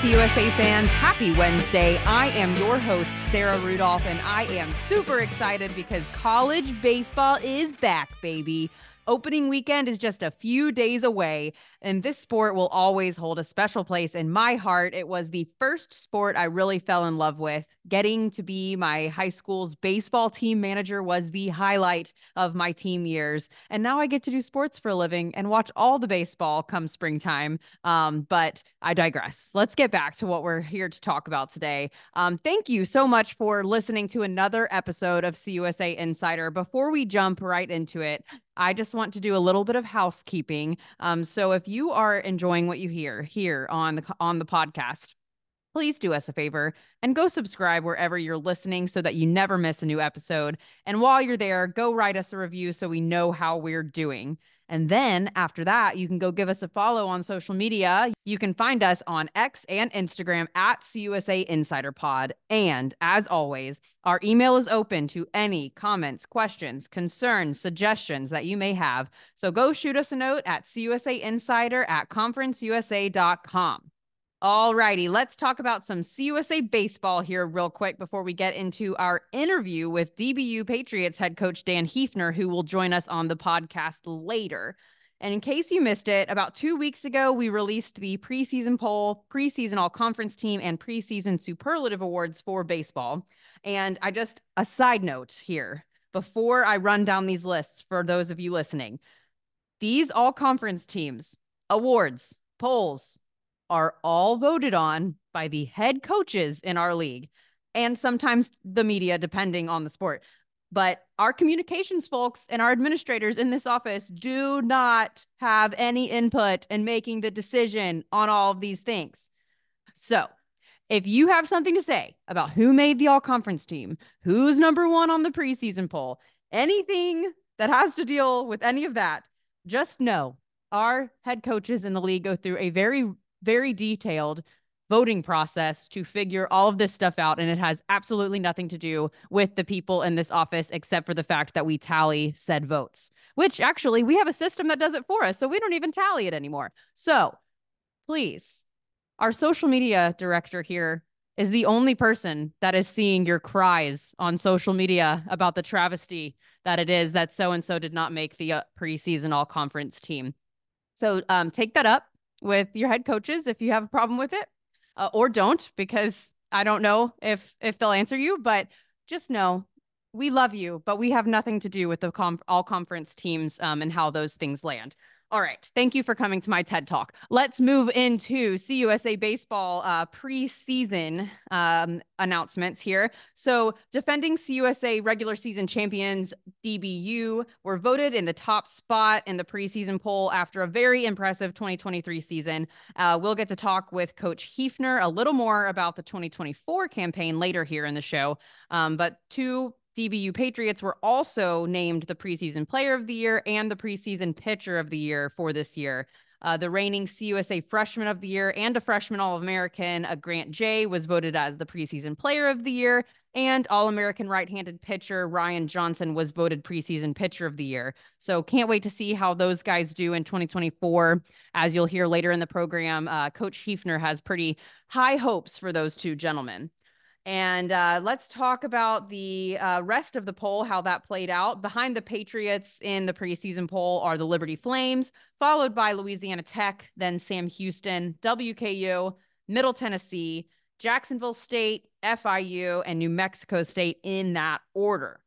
CUSA fans? Happy Wednesday. I am your host, Sarah Rudolph, and I am super excited because college baseball is back, baby. Opening weekend is just a few days away, and this sport will always hold a special place in my heart. It was the first sport I really fell in love with. Getting to be my high school's baseball team manager was the highlight of my team years. And now I get to do sports for a living and watch all the baseball come springtime. Um, but I digress. Let's get back to what we're here to talk about today. Um, thank you so much for listening to another episode of CUSA Insider. Before we jump right into it, I just want to do a little bit of housekeeping. Um, so if you are enjoying what you hear here on the on the podcast, please do us a favor and go subscribe wherever you're listening so that you never miss a new episode. And while you're there, go write us a review so we know how we're doing. And then after that, you can go give us a follow on social media. You can find us on X and Instagram at CUSA Insider Pod. And as always, our email is open to any comments, questions, concerns, suggestions that you may have. So go shoot us a note at CUSA Insider at conferenceusa.com. All righty, let's talk about some CUSA baseball here, real quick, before we get into our interview with DBU Patriots head coach Dan Heefner, who will join us on the podcast later. And in case you missed it, about two weeks ago, we released the preseason poll, preseason all conference team, and preseason superlative awards for baseball. And I just, a side note here, before I run down these lists for those of you listening, these all conference teams, awards, polls, are all voted on by the head coaches in our league and sometimes the media, depending on the sport. But our communications folks and our administrators in this office do not have any input in making the decision on all of these things. So, if you have something to say about who made the all conference team, who's number one on the preseason poll, anything that has to deal with any of that, just know our head coaches in the league go through a very very detailed voting process to figure all of this stuff out. And it has absolutely nothing to do with the people in this office, except for the fact that we tally said votes, which actually we have a system that does it for us. So we don't even tally it anymore. So please, our social media director here is the only person that is seeing your cries on social media about the travesty that it is that so and so did not make the uh, preseason all conference team. So um, take that up with your head coaches if you have a problem with it uh, or don't because I don't know if if they'll answer you but just know we love you but we have nothing to do with the com- all conference teams um, and how those things land. All right. Thank you for coming to my TED Talk. Let's move into CUSA baseball uh, preseason um, announcements here. So, defending CUSA regular season champions DBU were voted in the top spot in the preseason poll after a very impressive 2023 season. Uh, we'll get to talk with Coach Heefner a little more about the 2024 campaign later here in the show. Um, but two DBU Patriots were also named the preseason player of the year and the preseason pitcher of the year for this year. Uh, the reigning CUSA freshman of the year and a freshman All American, uh, Grant Jay, was voted as the preseason player of the year. And All American right handed pitcher Ryan Johnson was voted preseason pitcher of the year. So can't wait to see how those guys do in 2024. As you'll hear later in the program, uh, Coach Heefner has pretty high hopes for those two gentlemen. And uh, let's talk about the uh, rest of the poll, how that played out. Behind the Patriots in the preseason poll are the Liberty Flames, followed by Louisiana Tech, then Sam Houston, WKU, Middle Tennessee, Jacksonville State, FIU, and New Mexico State in that order.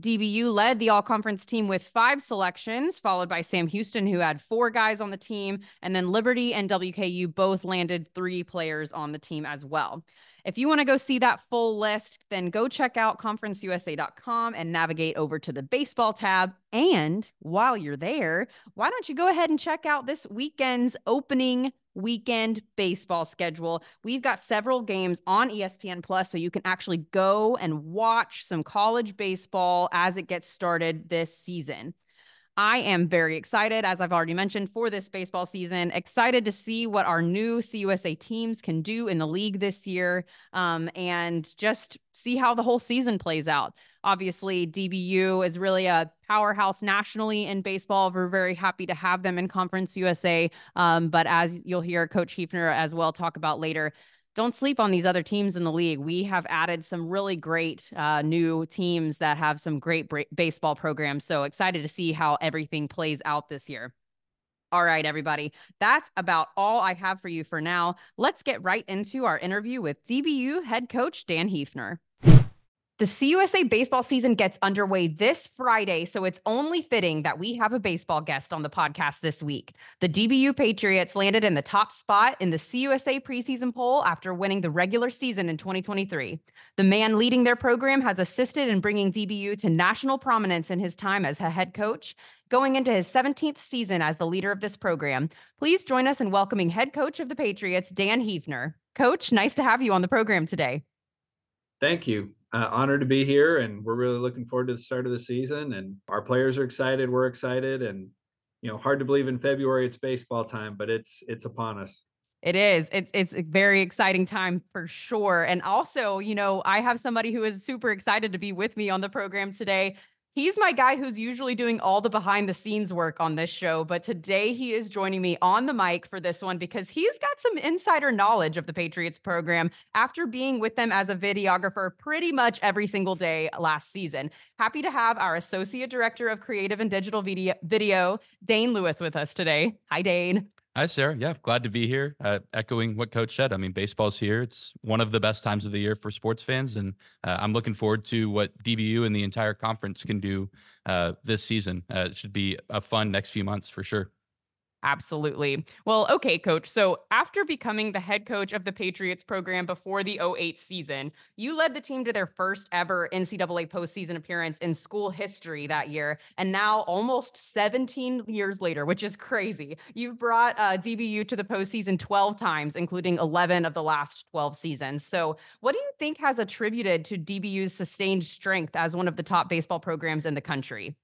DBU led the all conference team with five selections, followed by Sam Houston, who had four guys on the team. And then Liberty and WKU both landed three players on the team as well. If you want to go see that full list, then go check out conferenceusa.com and navigate over to the baseball tab. And while you're there, why don't you go ahead and check out this weekend's opening weekend baseball schedule. We've got several games on ESPN Plus so you can actually go and watch some college baseball as it gets started this season. I am very excited, as I've already mentioned, for this baseball season. Excited to see what our new CUSA teams can do in the league this year um, and just see how the whole season plays out. Obviously, DBU is really a powerhouse nationally in baseball. We're very happy to have them in Conference USA. Um, but as you'll hear Coach Heefner as well talk about later, don't sleep on these other teams in the league. We have added some really great uh, new teams that have some great b- baseball programs. So excited to see how everything plays out this year. All right, everybody. That's about all I have for you for now. Let's get right into our interview with DBU head coach Dan Heefner. The CUSA baseball season gets underway this Friday, so it's only fitting that we have a baseball guest on the podcast this week. The DBU Patriots landed in the top spot in the CUSA preseason poll after winning the regular season in 2023. The man leading their program has assisted in bringing DBU to national prominence in his time as a head coach. Going into his 17th season as the leader of this program, please join us in welcoming head coach of the Patriots, Dan Heefner. Coach, nice to have you on the program today. Thank you uh, honored to be here, and we're really looking forward to the start of the season. And our players are excited. We're excited, and you know, hard to believe in February it's baseball time, but it's it's upon us. It is. It's it's a very exciting time for sure. And also, you know, I have somebody who is super excited to be with me on the program today. He's my guy who's usually doing all the behind the scenes work on this show, but today he is joining me on the mic for this one because he's got some insider knowledge of the Patriots program after being with them as a videographer pretty much every single day last season. Happy to have our Associate Director of Creative and Digital Video, video Dane Lewis, with us today. Hi, Dane. Hi, Sarah. Yeah, glad to be here. Uh, echoing what Coach said. I mean, baseball's here. It's one of the best times of the year for sports fans, and uh, I'm looking forward to what DBU and the entire conference can do uh, this season. Uh, it should be a fun next few months for sure. Absolutely. Well, okay, coach. So, after becoming the head coach of the Patriots program before the 08 season, you led the team to their first ever NCAA postseason appearance in school history that year. And now, almost 17 years later, which is crazy, you've brought uh, DBU to the postseason 12 times, including 11 of the last 12 seasons. So, what do you think has attributed to DBU's sustained strength as one of the top baseball programs in the country?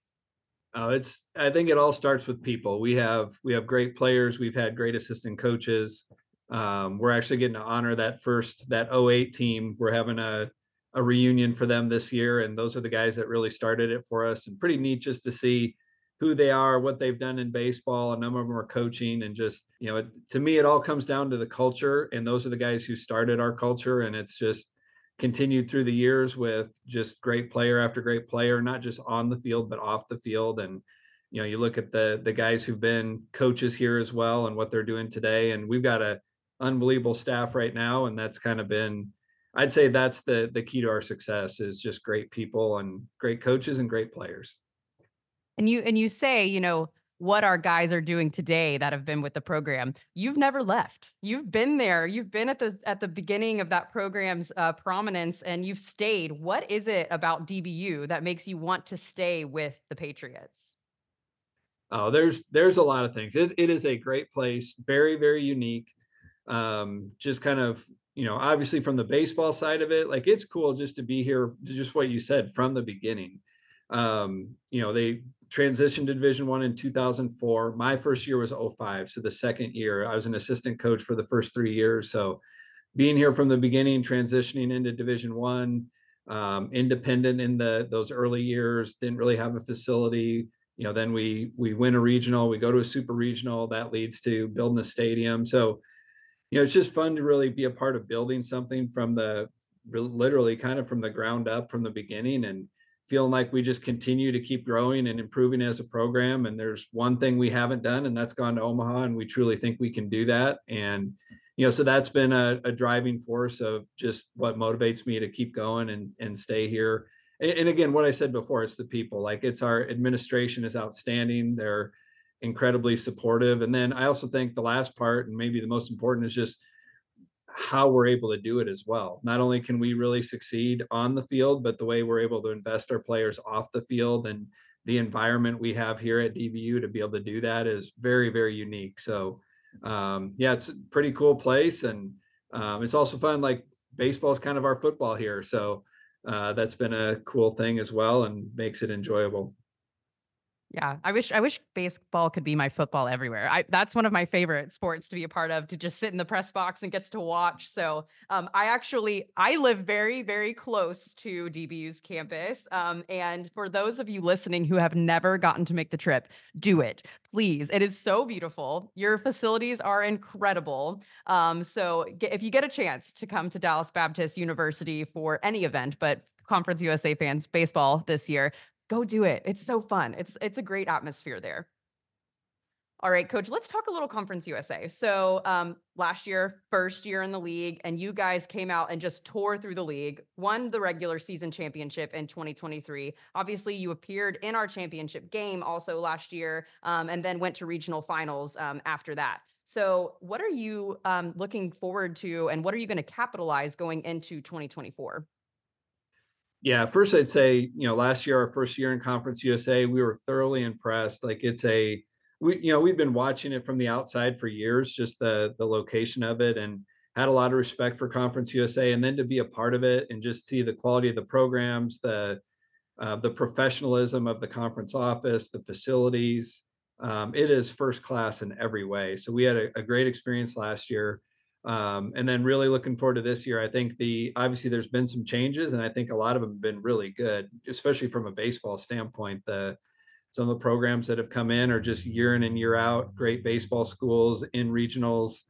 Oh, it's I think it all starts with people. We have we have great players. We've had great assistant coaches. Um, we're actually getting to honor that first that 08 team. We're having a a reunion for them this year, and those are the guys that really started it for us. And pretty neat just to see who they are, what they've done in baseball. A number of them are coaching, and just you know, to me, it all comes down to the culture. And those are the guys who started our culture, and it's just continued through the years with just great player after great player, not just on the field but off the field. And you know, you look at the the guys who've been coaches here as well and what they're doing today. And we've got a unbelievable staff right now, and that's kind of been I'd say that's the the key to our success is just great people and great coaches and great players. And you and you say, you know, what our guys are doing today that have been with the program. You've never left. You've been there. You've been at the at the beginning of that program's uh, prominence and you've stayed. What is it about dbu that makes you want to stay with the patriots? Oh there's there's a lot of things. It, it is a great place very very unique. Um just kind of you know obviously from the baseball side of it like it's cool just to be here just what you said from the beginning. Um you know they transitioned to division one in 2004 my first year was 05 so the second year. I was an assistant coach for the first three years so being here from the beginning transitioning into division one um, independent in the those early years didn't really have a facility. You know then we we win a regional we go to a super regional that leads to building a stadium. So you know it's just fun to really be a part of building something from the literally kind of from the ground up from the beginning and feeling like we just continue to keep growing and improving as a program. And there's one thing we haven't done, and that's gone to Omaha, and we truly think we can do that. And you know, so that's been a, a driving force of just what motivates me to keep going and and stay here. And, and again, what I said before, it's the people. Like it's our administration is outstanding. They're incredibly supportive. And then I also think the last part, and maybe the most important, is just how we're able to do it as well. Not only can we really succeed on the field, but the way we're able to invest our players off the field and the environment we have here at DBU to be able to do that is very, very unique. So, um, yeah, it's a pretty cool place. And um, it's also fun. Like baseball is kind of our football here. So, uh, that's been a cool thing as well and makes it enjoyable. Yeah, I wish I wish baseball could be my football everywhere. I that's one of my favorite sports to be a part of to just sit in the press box and gets to watch. So um, I actually I live very very close to DBU's campus. Um, and for those of you listening who have never gotten to make the trip, do it please. It is so beautiful. Your facilities are incredible. Um, so get, if you get a chance to come to Dallas Baptist University for any event, but Conference USA fans baseball this year, go do it. It's so fun. It's it's a great atmosphere there. All right, coach, let's talk a little Conference USA. So, um, last year, first year in the league, and you guys came out and just tore through the league, won the regular season championship in 2023. Obviously, you appeared in our championship game also last year, um, and then went to regional finals um, after that. So, what are you um, looking forward to, and what are you going to capitalize going into 2024? Yeah, first I'd say, you know, last year, our first year in Conference USA, we were thoroughly impressed. Like it's a we, you know, we've been watching it from the outside for years, just the the location of it and had a lot of respect for Conference USA. And then to be a part of it and just see the quality of the programs, the uh, the professionalism of the conference office, the facilities. Um, it is first class in every way. So we had a, a great experience last year. Um, and then really looking forward to this year. I think the obviously there's been some changes, and I think a lot of them have been really good, especially from a baseball standpoint. The some of the programs that have come in are just year in and year out, great baseball schools in regionals.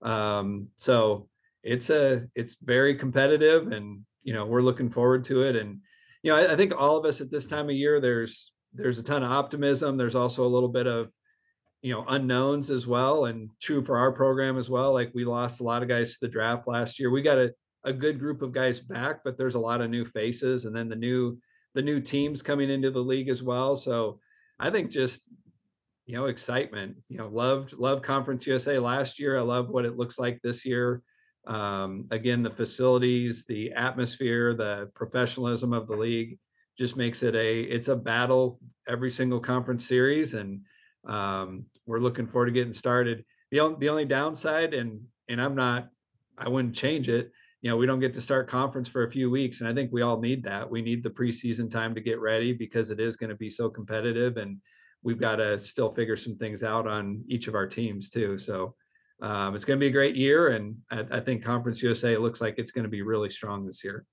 Um, so it's a it's very competitive, and you know we're looking forward to it. And you know I, I think all of us at this time of year, there's there's a ton of optimism. There's also a little bit of you know unknowns as well and true for our program as well like we lost a lot of guys to the draft last year. We got a, a good group of guys back but there's a lot of new faces and then the new the new teams coming into the league as well. So i think just you know excitement you know loved love conference usa last year. I love what it looks like this year. Um, again the facilities the atmosphere the professionalism of the league just makes it a it's a battle every single conference series and um, we're looking forward to getting started. The only, the only downside, and and I'm not, I wouldn't change it. You know, we don't get to start conference for a few weeks, and I think we all need that. We need the preseason time to get ready because it is going to be so competitive, and we've got to still figure some things out on each of our teams too. So um, it's going to be a great year, and I, I think Conference USA looks like it's going to be really strong this year.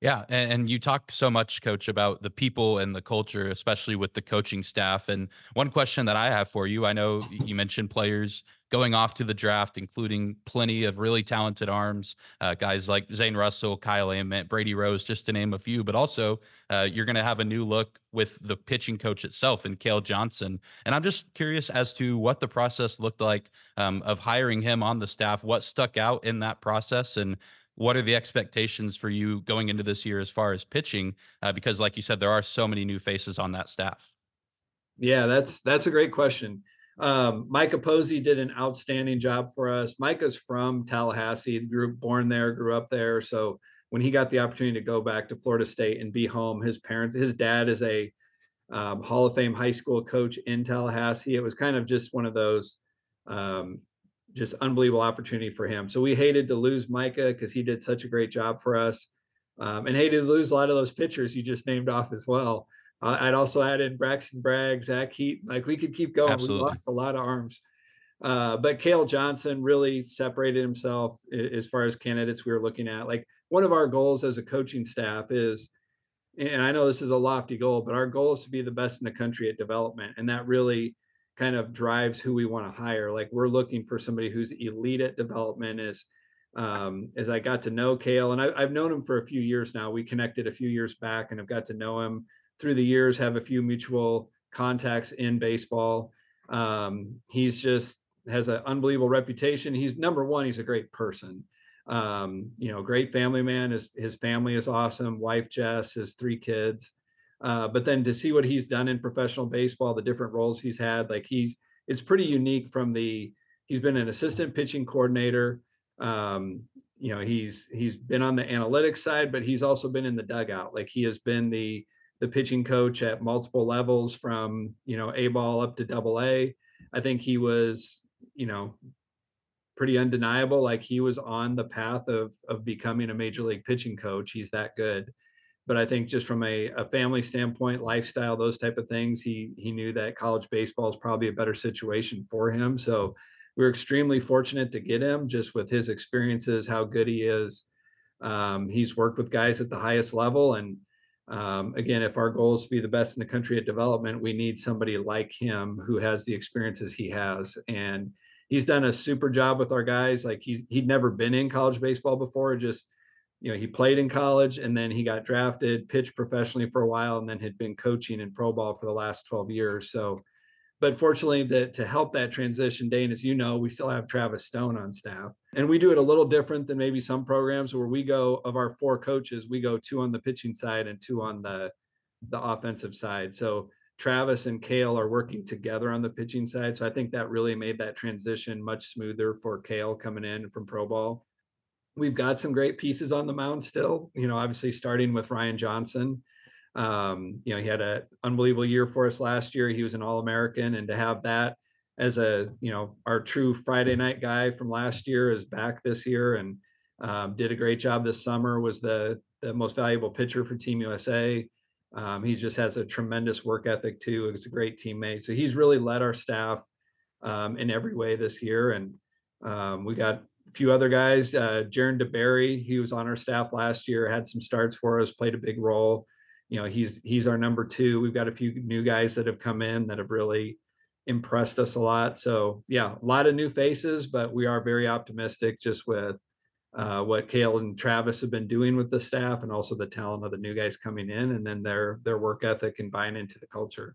Yeah, and, and, you talk so much, Coach, about the people and the culture, especially with the coaching staff. And one question that I have for you, I know you mentioned players going off to the draft, including plenty of really talented arms, uh, guys like Zane Russell, Kyle Ament, Brady Rose, just to name a few. But also, uh, you're going to have a new look with the pitching coach itself and Kale Johnson. And I'm just curious as to what the process looked like um, of hiring him on the staff. What stuck out in that process, and what are the expectations for you going into this year as far as pitching? Uh, because, like you said, there are so many new faces on that staff. Yeah, that's that's a great question. Um, Micah Posey did an outstanding job for us. Micah's from Tallahassee, grew born there, grew up there. So when he got the opportunity to go back to Florida State and be home, his parents, his dad is a um, Hall of Fame high school coach in Tallahassee. It was kind of just one of those um, just unbelievable opportunity for him. So we hated to lose Micah because he did such a great job for us, um, and hated to lose a lot of those pitchers you just named off as well. Uh, I'd also add in Braxton Bragg, Zach Heat. Like we could keep going. Absolutely. We lost a lot of arms. Uh, but Kale Johnson really separated himself as far as candidates we were looking at. Like one of our goals as a coaching staff is, and I know this is a lofty goal, but our goal is to be the best in the country at development. And that really kind of drives who we want to hire. Like we're looking for somebody who's elite at development. As um, as I got to know Kale, and I, I've known him for a few years now. We connected a few years back, and I've got to know him through the years. Have a few mutual contacts in baseball. Um, he's just has an unbelievable reputation. He's number one. He's a great person. Um, you know, great family man. His his family is awesome. Wife Jess, his three kids. Uh, but then to see what he's done in professional baseball, the different roles he's had, like he's it's pretty unique from the he's been an assistant pitching coordinator. Um, you know, he's he's been on the analytics side, but he's also been in the dugout. Like he has been the the pitching coach at multiple levels from you know A ball up to double A. I think he was, you know, pretty undeniable. Like he was on the path of of becoming a major league pitching coach. He's that good. But I think just from a, a family standpoint, lifestyle, those type of things, he he knew that college baseball is probably a better situation for him. So we are extremely fortunate to get him just with his experiences, how good he is. Um, he's worked with guys at the highest level. And um, again, if our goal is to be the best in the country at development, we need somebody like him who has the experiences he has. And he's done a super job with our guys. Like he's he'd never been in college baseball before, just you know, he played in college and then he got drafted, pitched professionally for a while, and then had been coaching in pro ball for the last 12 years. So, but fortunately, that to help that transition, Dane, as you know, we still have Travis Stone on staff. And we do it a little different than maybe some programs where we go of our four coaches, we go two on the pitching side and two on the the offensive side. So Travis and Kale are working together on the pitching side. So I think that really made that transition much smoother for Kale coming in from pro ball we've got some great pieces on the mound still. You know, obviously starting with Ryan Johnson. Um, you know, he had an unbelievable year for us last year. He was an All American, and to have that as a you know our true Friday night guy from last year is back this year and um, did a great job this summer. Was the the most valuable pitcher for Team USA. Um, he just has a tremendous work ethic too. He's a great teammate. So he's really led our staff um, in every way this year, and um, we got few other guys. Uh, Jaron DeBerry, he was on our staff last year, had some starts for us, played a big role. You know, he's he's our number two. We've got a few new guys that have come in that have really impressed us a lot. So yeah, a lot of new faces, but we are very optimistic just with uh, what Kale and Travis have been doing with the staff, and also the talent of the new guys coming in, and then their their work ethic and buying into the culture.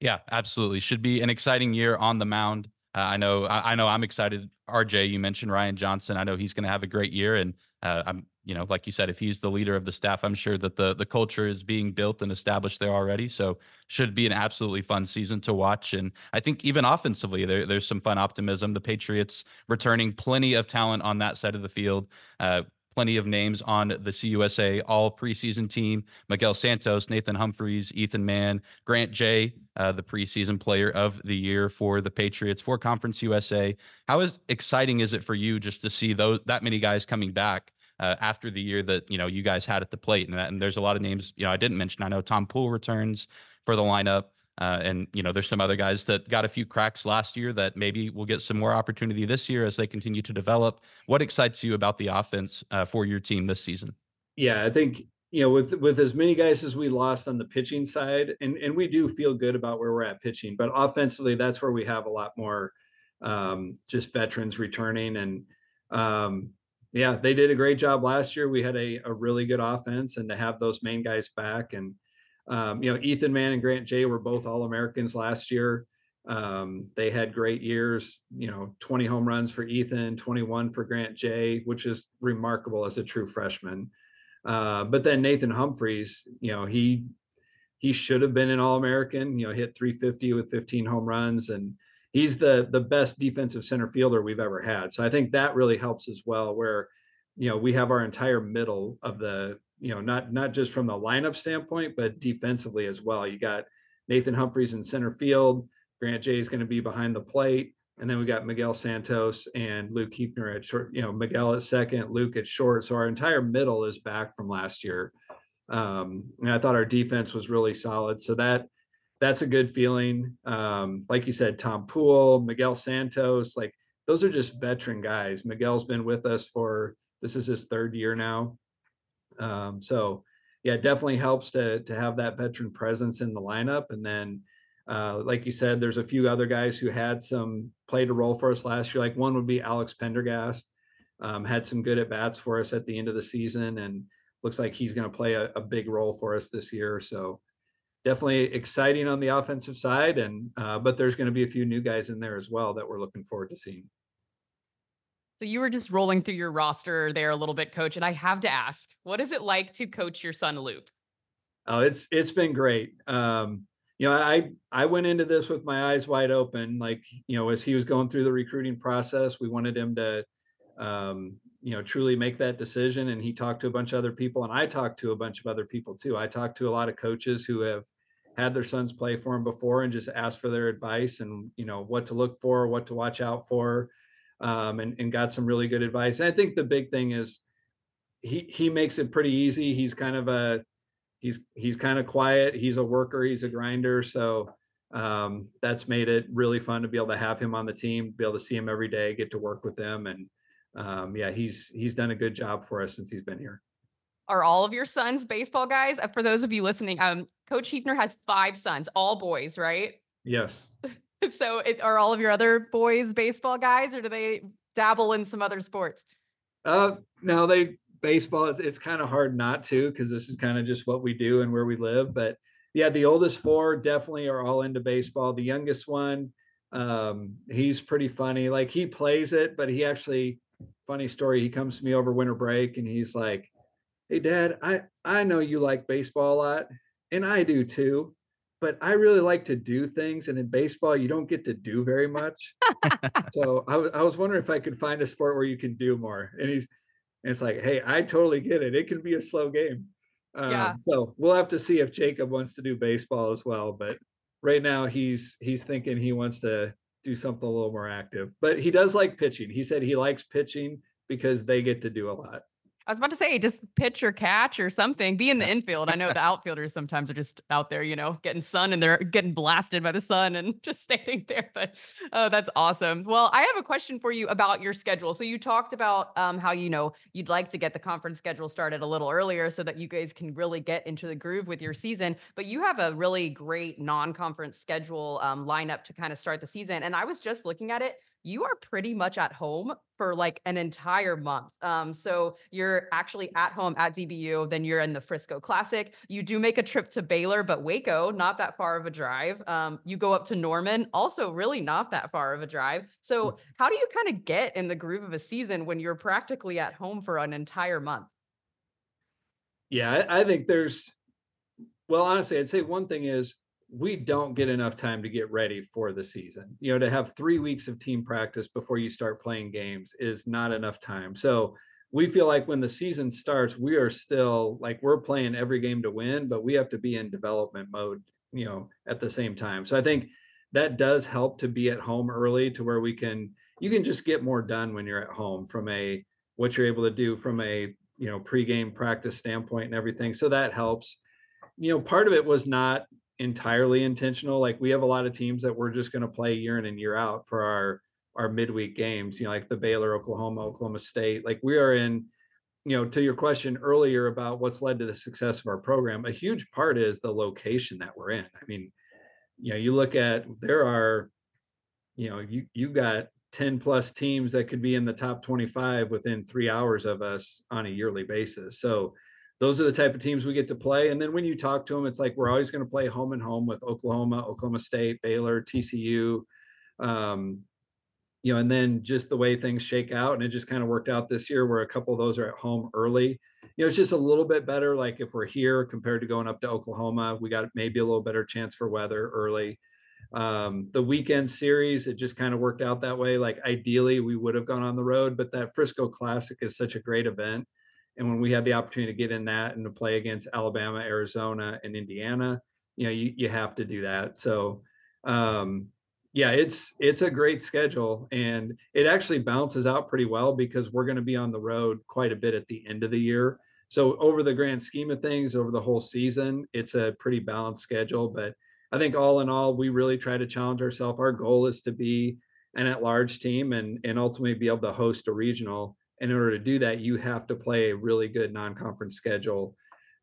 Yeah, absolutely. Should be an exciting year on the mound. Uh, I know, I, I, know, I'm excited. RJ, you mentioned Ryan Johnson. I know he's going to have a great year, and uh, I'm, you know, like you said, if he's the leader of the staff, I'm sure that the the culture is being built and established there already. So should be an absolutely fun season to watch. And I think even offensively, there, there's some fun optimism. The Patriots returning plenty of talent on that side of the field. Uh, plenty of names on the CUSA all preseason team. Miguel Santos, Nathan Humphreys, Ethan Mann, Grant Jay, uh, the preseason player of the year for the Patriots for Conference USA. How is exciting is it for you just to see those that many guys coming back? Uh, after the year that you know you guys had at the plate, and, that, and there's a lot of names you know I didn't mention. I know Tom Poole returns for the lineup. Uh, and you know, there's some other guys that got a few cracks last year that maybe will get some more opportunity this year as they continue to develop. What excites you about the offense uh, for your team this season? Yeah, I think you know with with as many guys as we lost on the pitching side, and and we do feel good about where we're at pitching, but offensively, that's where we have a lot more um, just veterans returning and. Um, yeah, they did a great job last year. We had a, a really good offense, and to have those main guys back and um, you know, Ethan Mann and Grant Jay were both All Americans last year. Um, they had great years, you know, 20 home runs for Ethan, 21 for Grant Jay, which is remarkable as a true freshman. Uh, but then Nathan Humphreys, you know, he he should have been an All American. You know, hit 350 with 15 home runs, and he's the the best defensive center fielder we've ever had. So I think that really helps as well. Where you know we have our entire middle of the you know, not not just from the lineup standpoint, but defensively as well. You got Nathan Humphreys in center field. Grant Jay is going to be behind the plate. And then we got Miguel Santos and Luke Heefner at short, you know, Miguel at second, Luke at short. So our entire middle is back from last year. Um, and I thought our defense was really solid. So that that's a good feeling. Um, like you said, Tom Poole, Miguel Santos, like those are just veteran guys. Miguel's been with us for this is his third year now. Um, so yeah, it definitely helps to to have that veteran presence in the lineup. And then, uh, like you said, there's a few other guys who had some played a role for us last year. Like one would be Alex Pendergast, um, had some good at bats for us at the end of the season, and looks like he's going to play a, a, big role for us this year. So definitely exciting on the offensive side, and uh, but there's going to be a few new guys in there as well that we're looking forward to seeing. So you were just rolling through your roster there a little bit, coach. And I have to ask, what is it like to coach your son Luke? Oh, it's it's been great. Um, you know, I I went into this with my eyes wide open. Like, you know, as he was going through the recruiting process, we wanted him to um, you know, truly make that decision. And he talked to a bunch of other people, and I talked to a bunch of other people too. I talked to a lot of coaches who have had their sons play for him before and just asked for their advice and you know what to look for, what to watch out for um, and, and got some really good advice. And I think the big thing is he he makes it pretty easy. He's kind of a he's he's kind of quiet. He's a worker. He's a grinder. So um, that's made it really fun to be able to have him on the team, be able to see him every day, get to work with him, and um, yeah, he's he's done a good job for us since he's been here. Are all of your sons baseball guys? Uh, for those of you listening, um, Coach Heefner has five sons, all boys, right? Yes. so, it, are all of your other boys baseball guys, or do they dabble in some other sports? Uh, no, they baseball. It's, it's kind of hard not to because this is kind of just what we do and where we live. But yeah, the oldest four definitely are all into baseball. The youngest one, um, he's pretty funny. Like he plays it, but he actually, funny story. He comes to me over winter break and he's like, "Hey, Dad, I I know you like baseball a lot, and I do too." But I really like to do things, and in baseball, you don't get to do very much. so I, w- I was wondering if I could find a sport where you can do more. And he's, and it's like, hey, I totally get it. It can be a slow game. Yeah. Um, so we'll have to see if Jacob wants to do baseball as well. But right now he's he's thinking he wants to do something a little more active. But he does like pitching. He said he likes pitching because they get to do a lot. I was about to say, just pitch or catch or something. Be in the infield. I know the outfielders sometimes are just out there, you know, getting sun and they're getting blasted by the sun and just standing there. But oh, that's awesome. Well, I have a question for you about your schedule. So you talked about um, how you know you'd like to get the conference schedule started a little earlier so that you guys can really get into the groove with your season. But you have a really great non-conference schedule um, lineup to kind of start the season. And I was just looking at it you are pretty much at home for like an entire month. Um, so you're actually at home at DBU, then you're in the Frisco Classic. You do make a trip to Baylor, but Waco, not that far of a drive. Um, you go up to Norman, also really not that far of a drive. So how do you kind of get in the groove of a season when you're practically at home for an entire month? Yeah, I, I think there's well, honestly, I'd say one thing is we don't get enough time to get ready for the season. You know, to have three weeks of team practice before you start playing games is not enough time. So we feel like when the season starts, we are still like we're playing every game to win, but we have to be in development mode, you know, at the same time. So I think that does help to be at home early to where we can you can just get more done when you're at home from a what you're able to do from a you know pregame practice standpoint and everything. So that helps. You know, part of it was not entirely intentional. Like we have a lot of teams that we're just going to play year in and year out for our our midweek games. You know, like the Baylor, Oklahoma, Oklahoma State. Like we are in. You know, to your question earlier about what's led to the success of our program, a huge part is the location that we're in. I mean, you know, you look at there are, you know, you you got 10 plus teams that could be in the top 25 within three hours of us on a yearly basis. So those are the type of teams we get to play. And then when you talk to them, it's like we're always going to play home and home with Oklahoma, Oklahoma State, Baylor, TCU. Um, you know, and then just the way things shake out, and it just kind of worked out this year where a couple of those are at home early. You know, it's just a little bit better. Like if we're here compared to going up to Oklahoma, we got maybe a little better chance for weather early. Um, the weekend series, it just kind of worked out that way. Like ideally, we would have gone on the road, but that Frisco Classic is such a great event and when we had the opportunity to get in that and to play against Alabama, Arizona, and Indiana, you know, you, you have to do that. So, um, yeah, it's it's a great schedule, and it actually balances out pretty well because we're going to be on the road quite a bit at the end of the year. So, over the grand scheme of things, over the whole season, it's a pretty balanced schedule. But I think all in all, we really try to challenge ourselves. Our goal is to be an at-large team and and ultimately be able to host a regional in order to do that, you have to play a really good non-conference schedule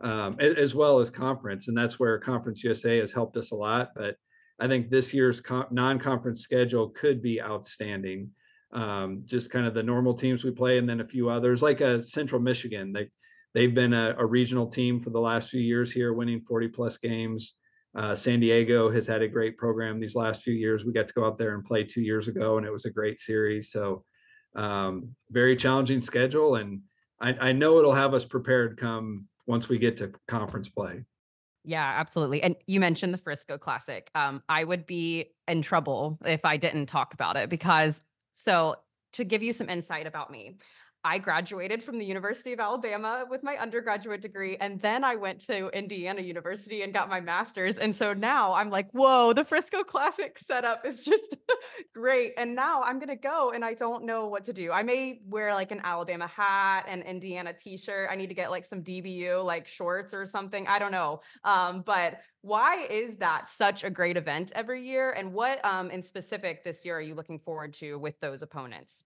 um, as well as conference, and that's where Conference USA has helped us a lot. But I think this year's non-conference schedule could be outstanding. Um, just kind of the normal teams we play, and then a few others, like uh, Central Michigan. They they've been a, a, regional team for the last few years here, winning 40 plus games. Uh, San Diego has had a great program these last few years. We got to go out there and play two years ago, and it was a great series. So um, very challenging schedule, and I, I know it'll have us prepared come once we get to conference play. Yeah, absolutely. And you mentioned the Frisco Classic. Um, I would be in trouble if I didn't talk about it because so to give you some insight about me, I graduated from the University of Alabama with my undergraduate degree. And then I went to Indiana University and got my master's. And so now I'm like, whoa, the Frisco Classic setup is just great. And now I'm going to go and I don't know what to do. I may wear like an Alabama hat and Indiana t shirt. I need to get like some DBU like shorts or something. I don't know. Um, but why is that such a great event every year? And what um, in specific this year are you looking forward to with those opponents?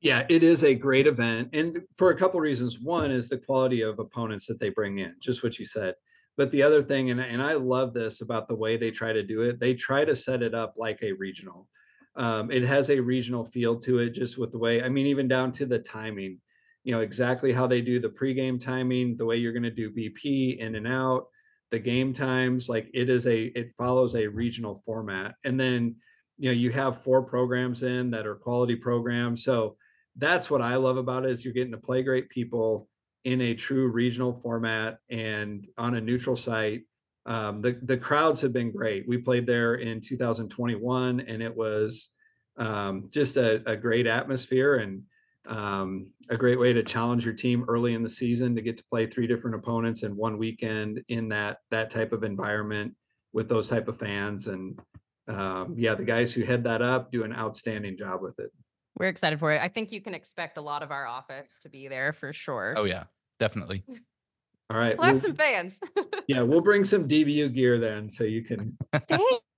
Yeah, it is a great event. And for a couple reasons. One is the quality of opponents that they bring in, just what you said. But the other thing, and, and I love this about the way they try to do it, they try to set it up like a regional. Um, it has a regional feel to it, just with the way, I mean, even down to the timing, you know, exactly how they do the pregame timing, the way you're going to do BP in and out, the game times, like it is a, it follows a regional format. And then, you know, you have four programs in that are quality programs. So, that's what I love about it is you're getting to play great people in a true regional format and on a neutral site. Um, the the crowds have been great. We played there in 2021, and it was um, just a, a, great atmosphere and um, a great way to challenge your team early in the season to get to play three different opponents in one weekend in that that type of environment with those type of fans. And um, yeah, the guys who head that up do an outstanding job with it. We're excited for it. I think you can expect a lot of our office to be there for sure. Oh yeah, definitely. All right. We'll have some fans. yeah, we'll bring some DBU gear then, so you can.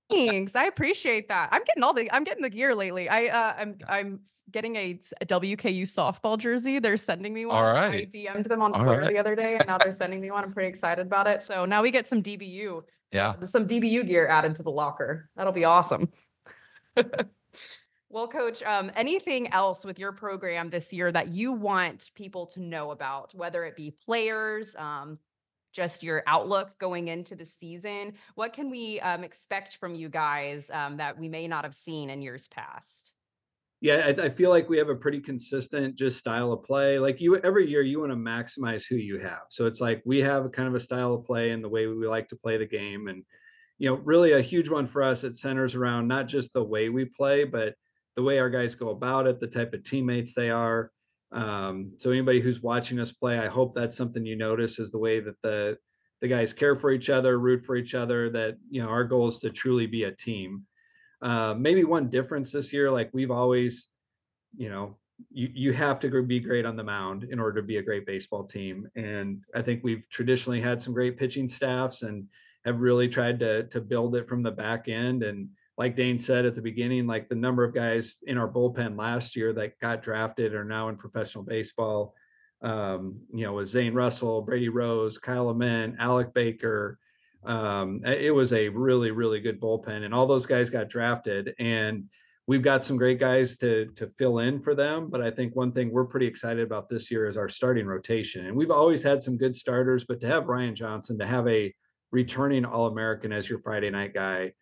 Thanks. I appreciate that. I'm getting all the I'm getting the gear lately. I uh I'm I'm getting a, a WKU softball jersey. They're sending me one. All right. I DM'd them on Twitter right. the other day and now they're sending me one. I'm pretty excited about it. So now we get some DBU. Yeah. Some DBU gear added to the locker. That'll be awesome. Well, coach, um, anything else with your program this year that you want people to know about, whether it be players, um, just your outlook going into the season? What can we um, expect from you guys um, that we may not have seen in years past? Yeah, I, I, feel like we have a pretty consistent just style of play. Like you, every year you want to maximize who you have. So it's like we have kind of a style of play and the way we like to play the game. And, you know, really a huge one for us, it centers around not just the way we play, but the way our guys go about it, the type of teammates they are. Um, so anybody who's watching us play, I hope that's something you notice is the way that the the guys care for each other, root for each other. That you know our goal is to truly be a team. Uh, maybe one difference this year, like we've always, you know, you you have to be great on the mound in order to be a great baseball team. And I think we've traditionally had some great pitching staffs and have really tried to to build it from the back end and like Dane said at the beginning, like the number of guys in our bullpen last year that got drafted are now in professional baseball. Um, you know, with Zane Russell, Brady Rose, Kyle Ament, Alec Baker. Um, it was a really, really good bullpen, and all those guys got drafted. And we've got some great guys to to fill in for them. But I think one thing we're pretty excited about this year is our starting rotation. And we've always had some good starters, but to have Ryan Johnson, to have a returning All American as your Friday night guy,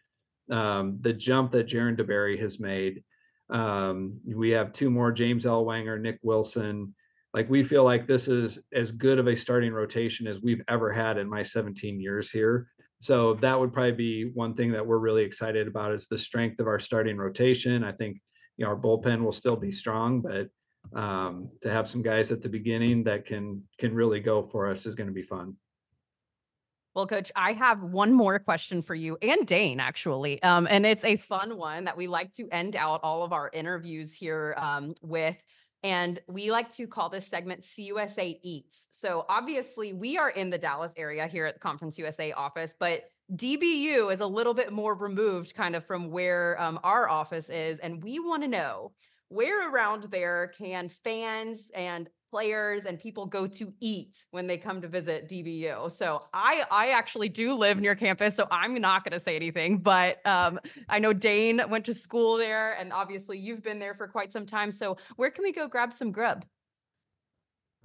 um, the jump that Jarren DeBerry has made. Um, we have two more, James Ellwanger, Nick Wilson. Like we feel like this is as good of a starting rotation as we've ever had in my 17 years here. So that would probably be one thing that we're really excited about is the strength of our starting rotation. I think you know our bullpen will still be strong, but um, to have some guys at the beginning that can can really go for us is going to be fun. Well, coach, I have one more question for you and Dane, actually. Um, and it's a fun one that we like to end out all of our interviews here um, with. And we like to call this segment CUSA Eats. So obviously, we are in the Dallas area here at the Conference USA office, but DBU is a little bit more removed kind of from where um, our office is. And we want to know where around there can fans and players and people go to eat when they come to visit DBU. So I I actually do live near campus, so I'm not going to say anything. But um, I know Dane went to school there, and obviously you've been there for quite some time. So where can we go grab some grub?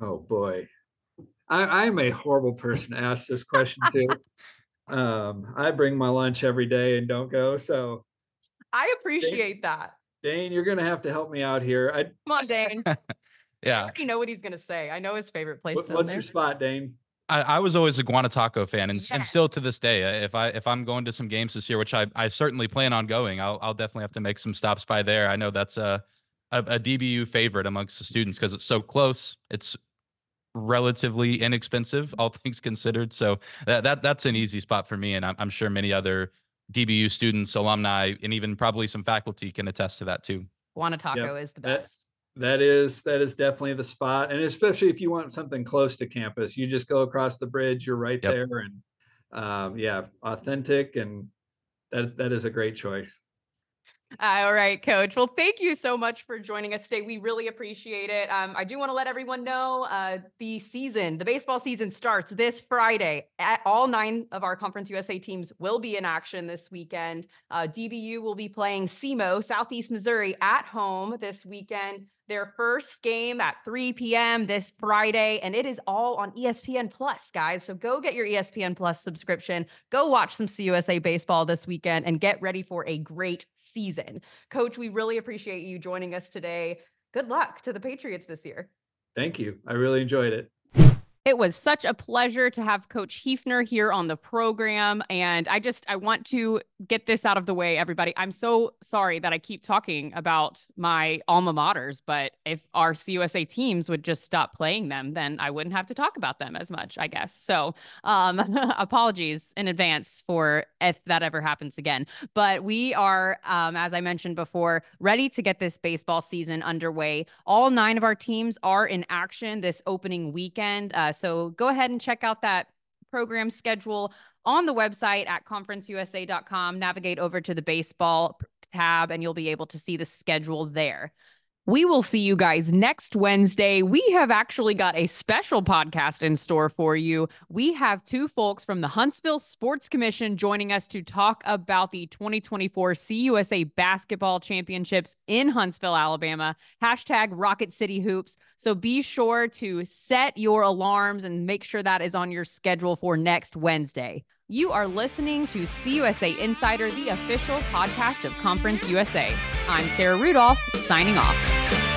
Oh boy, I, I'm a horrible person to ask this question to. um, I bring my lunch every day and don't go. So I appreciate Dane, that. Dane, you're going to have to help me out here. I, Come on, Dane. Yeah. I already know what he's gonna say. I know his favorite place. What, what's your spot, Dane? I, I, was always a Guanataco fan, and, and still to this day, if I if I'm going to some games this year, which I, I certainly plan on going, I'll I'll definitely have to make some stops by there. I know that's a a, a DBU favorite amongst the students because it's so close. It's relatively inexpensive, all things considered. So that, that that's an easy spot for me, and I'm, I'm sure many other DBU students, alumni, and even probably some faculty can attest to that too. Guanataco yep. is the best. That, that is that is definitely the spot, and especially if you want something close to campus, you just go across the bridge. You're right yep. there, and um, yeah, authentic, and that that is a great choice. All right, coach. Well, thank you so much for joining us today. We really appreciate it. Um, I do want to let everyone know uh, the season, the baseball season starts this Friday. At all nine of our Conference USA teams will be in action this weekend. Uh, DBU will be playing SEMO, Southeast Missouri, at home this weekend their first game at 3 p.m. this Friday, and it is all on ESPN Plus, guys. So go get your ESPN Plus subscription. Go watch some CUSA baseball this weekend and get ready for a great season. Coach, we really appreciate you joining us today. Good luck to the Patriots this year. Thank you. I really enjoyed it. It was such a pleasure to have Coach Heefner here on the program. And I just, I want to get this out of the way, everybody. I'm so sorry that I keep talking about my alma maters, but if our CUSA teams would just stop playing them, then I wouldn't have to talk about them as much, I guess. So um, apologies in advance for if that ever happens again. But we are, um, as I mentioned before, ready to get this baseball season underway. All nine of our teams are in action this opening weekend. Uh, so go ahead and check out that program schedule on the website at conferenceusa.com. Navigate over to the baseball tab and you'll be able to see the schedule there. We will see you guys next Wednesday. We have actually got a special podcast in store for you. We have two folks from the Huntsville Sports Commission joining us to talk about the 2024 CUSA Basketball Championships in Huntsville, Alabama. Hashtag Rocket City Hoops. So be sure to set your alarms and make sure that is on your schedule for next Wednesday. You are listening to CUSA Insider, the official podcast of Conference USA. I'm Sarah Rudolph, signing off.